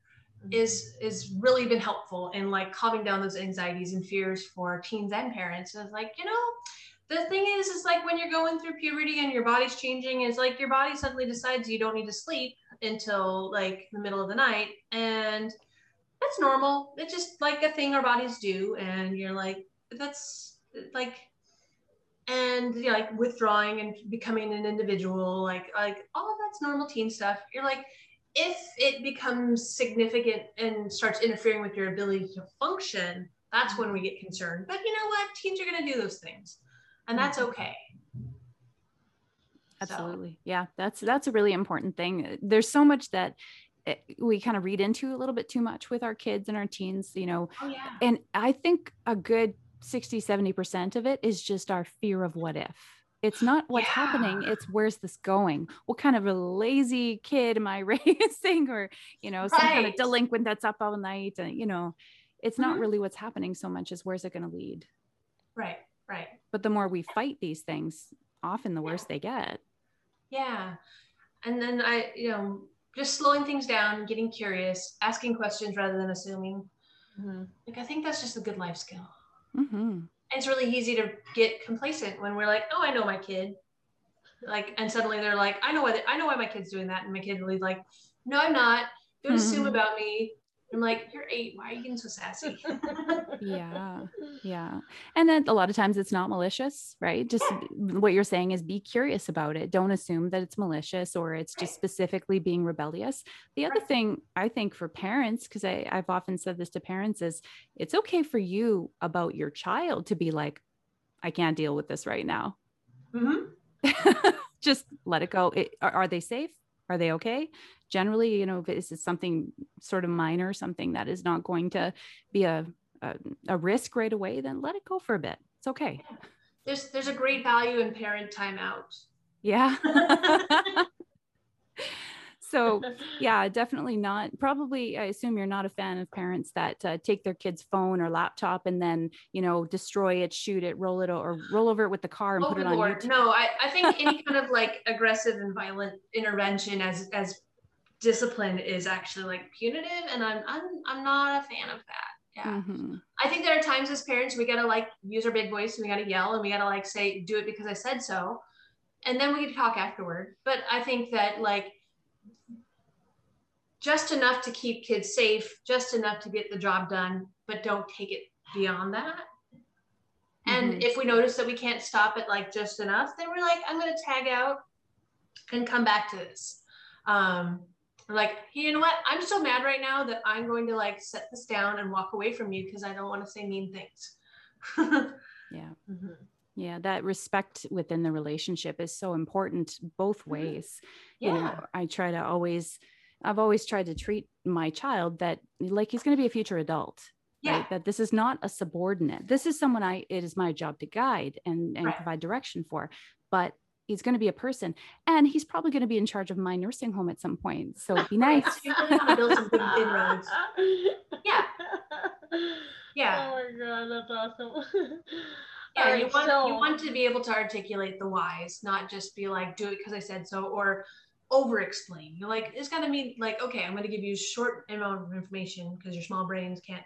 is is really been helpful in like calming down those anxieties and fears for teens and parents. And it's like, you know, the thing is, is like when you're going through puberty and your body's changing, is like your body suddenly decides you don't need to sleep until like the middle of the night. And that's normal. It's just like a thing our bodies do. And you're like, that's like and you know, like withdrawing and becoming an individual, like like all of that's normal teen stuff. You're like, if it becomes significant and starts interfering with your ability to function, that's when we get concerned. But you know what? Teens are going to do those things, and that's okay. So, Absolutely. Yeah, that's that's a really important thing. There's so much that eh, we kind of read into a little bit too much with our kids and our teens, you know. oh yeah. And I think a good 60 70% of it is just our fear of what if. It's not what's happening, it's where's this going? What kind of a lazy kid am I [laughs] raising or, you know, some kind of delinquent that's up all night and you know, it's not Mhm. really what's happening so much as where's it going to lead. Right. Right. But the more we fight these things, often the worse they get. Yeah. And then I, you know, just slowing things down, getting curious, asking questions rather than assuming. Mhm. Like I think that's just a good life skill. Hmm And it's really easy to get complacent when we're like, oh, I know my kid. like and suddenly they're like i know why they, i know why my kid's doing that and my kid will be like no i'm not don't assume Mhm. about me i'm like you're eight. Why are you getting so sassy? [laughs] [laughs] Yeah. Yeah. And then a lot of times it's not malicious right? Just what you're saying is be curious about it. Don't assume that it's malicious or it's just Right. specifically being rebellious. The other Right. thing i think for parents because i've often said this to parents is it's okay for you about your child to be like i can't deal with this right now. Hmm [laughs] just let it go. It, are, are they safe? Are they okay generally you know if it's something sort of minor something that is not going to be a, a, a risk right away then let it go for a bit it's okay there's there's a great value in parent timeout yeah [laughs] so yeah definitely not probably i assume you're not a fan of parents that uh, take their kid's phone or laptop and then you know destroy it shoot it roll it or roll over it with the car and Oh put it good on YouTube. no! I, I think any kind of like aggressive and violent intervention as as discipline is actually like punitive, and I'm I'm I'm not a fan of that. Yeah, Mhm. I think there are times as parents we gotta like use our big voice and we gotta yell and we gotta like say do it because I said so, and then we can talk afterward. But I think that like just enough to keep kids safe, just enough to get the job done, but don't take it beyond that. And Mhm. if we notice that we can't stop it like just enough, then we're like, I'm gonna tag out and come back to this. Um, like, hey, you know what? I'm so mad right now that I'm going to like set this down and walk away from you because I don't want to say mean things. [laughs] yeah Mhm. yeah that respect within the relationship is so important both Mhm. ways yeah. you know i try to always i've always tried to treat my child that like he's going to be a future adult yeah. right that this is not a subordinate this is someone i it is my job to guide and and Right. provide direction for but he's going to be a person and he's probably going to be in charge of my nursing home at some point so it'd be [laughs] nice So you really want to build some big inroads. Yeah. [laughs] Yeah. Oh my god, that's awesome. [laughs] Yeah, All you want so- you want to be able to articulate the whys, not just be like, do it because I said so, or over explain. You're like, it's gotta mean like, okay, I'm gonna give you short amount of information because your small brains can't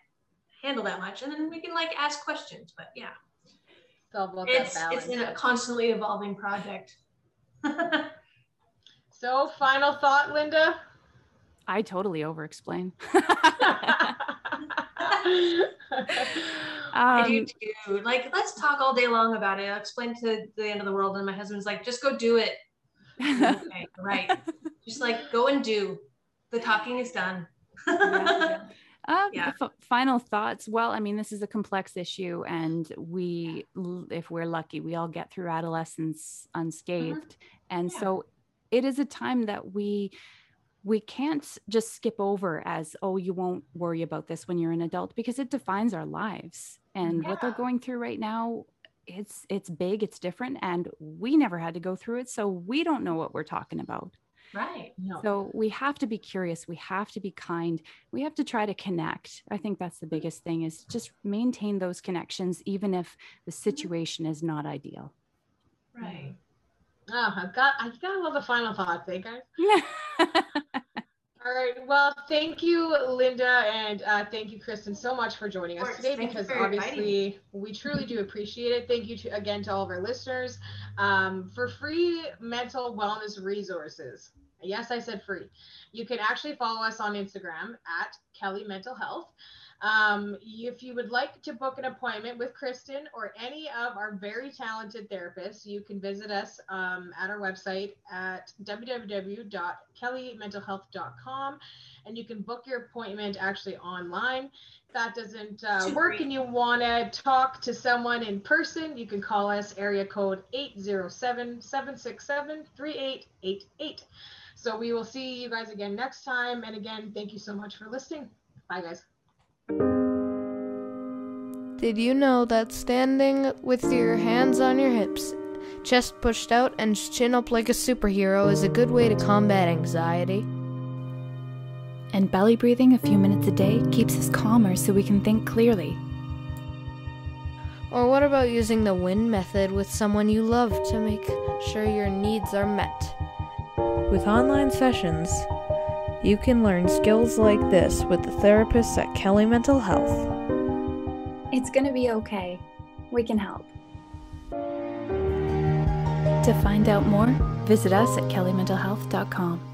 handle that much, and then we can like ask questions. But yeah, It's about it's that balance. it's a constantly evolving project. [laughs] So, final thought, Linda. i totally over explain [laughs] I do Um, too. Like, let's talk all day long about it. I'll explain to the end of the world, and my husband's like, just go do it. [laughs] okay, right. Just like go and do. The talking is done. Yeah. Uh, Yeah. f- final thoughts. Well, I mean, this is a complex issue, and we, l- if we're lucky, we all get through adolescence unscathed. And Mm-hmm. Yeah. so, it is a time that we we can't just skip over as oh you won't worry about this when you're an adult because it defines our lives and what they're going through right now it's it's big it's different and we never had to go through it so we don't know what we're talking about Right. No. so we have to be curious. We have to be kind. We have to try to connect. I think that's the biggest thing is just maintain those connections, even if the situation is not ideal. Right. Oh, I've got, I've gotta love the final thought, eh, guys? [laughs] [laughs] All right. Well, thank you, Linda, and uh, thank you, Kristen, so much for joining us today because for inviting obviously we truly do appreciate it. Thank you to, again to all of our listeners um, for free mental wellness resources. Yes, I said free. You can actually follow us on Instagram at Kelly Mental Health. Um, if you would like to book an appointment with Kristen or any of our very talented therapists, you can visit us um, at our website at www.kellymentalhealth.com and you can book your appointment actually online. If that doesn't uh, work and you want to talk to someone in person, you can call us area code 807 767 3888. So we will see you guys again next time. And again, thank you so much for listening. Bye, guys. Did you know that standing with your hands on your hips, chest pushed out, and chin up like a superhero is a good way to combat anxiety? And belly breathing a few minutes a day keeps us calmer so we can think clearly. Or what about using the WIN method with someone you love to make sure your needs are met? With online sessions, you can learn skills like this with the therapists at Kelly Mental Health. It's going to be okay. We can help. To find out more, visit us at kellymentalhealth.com.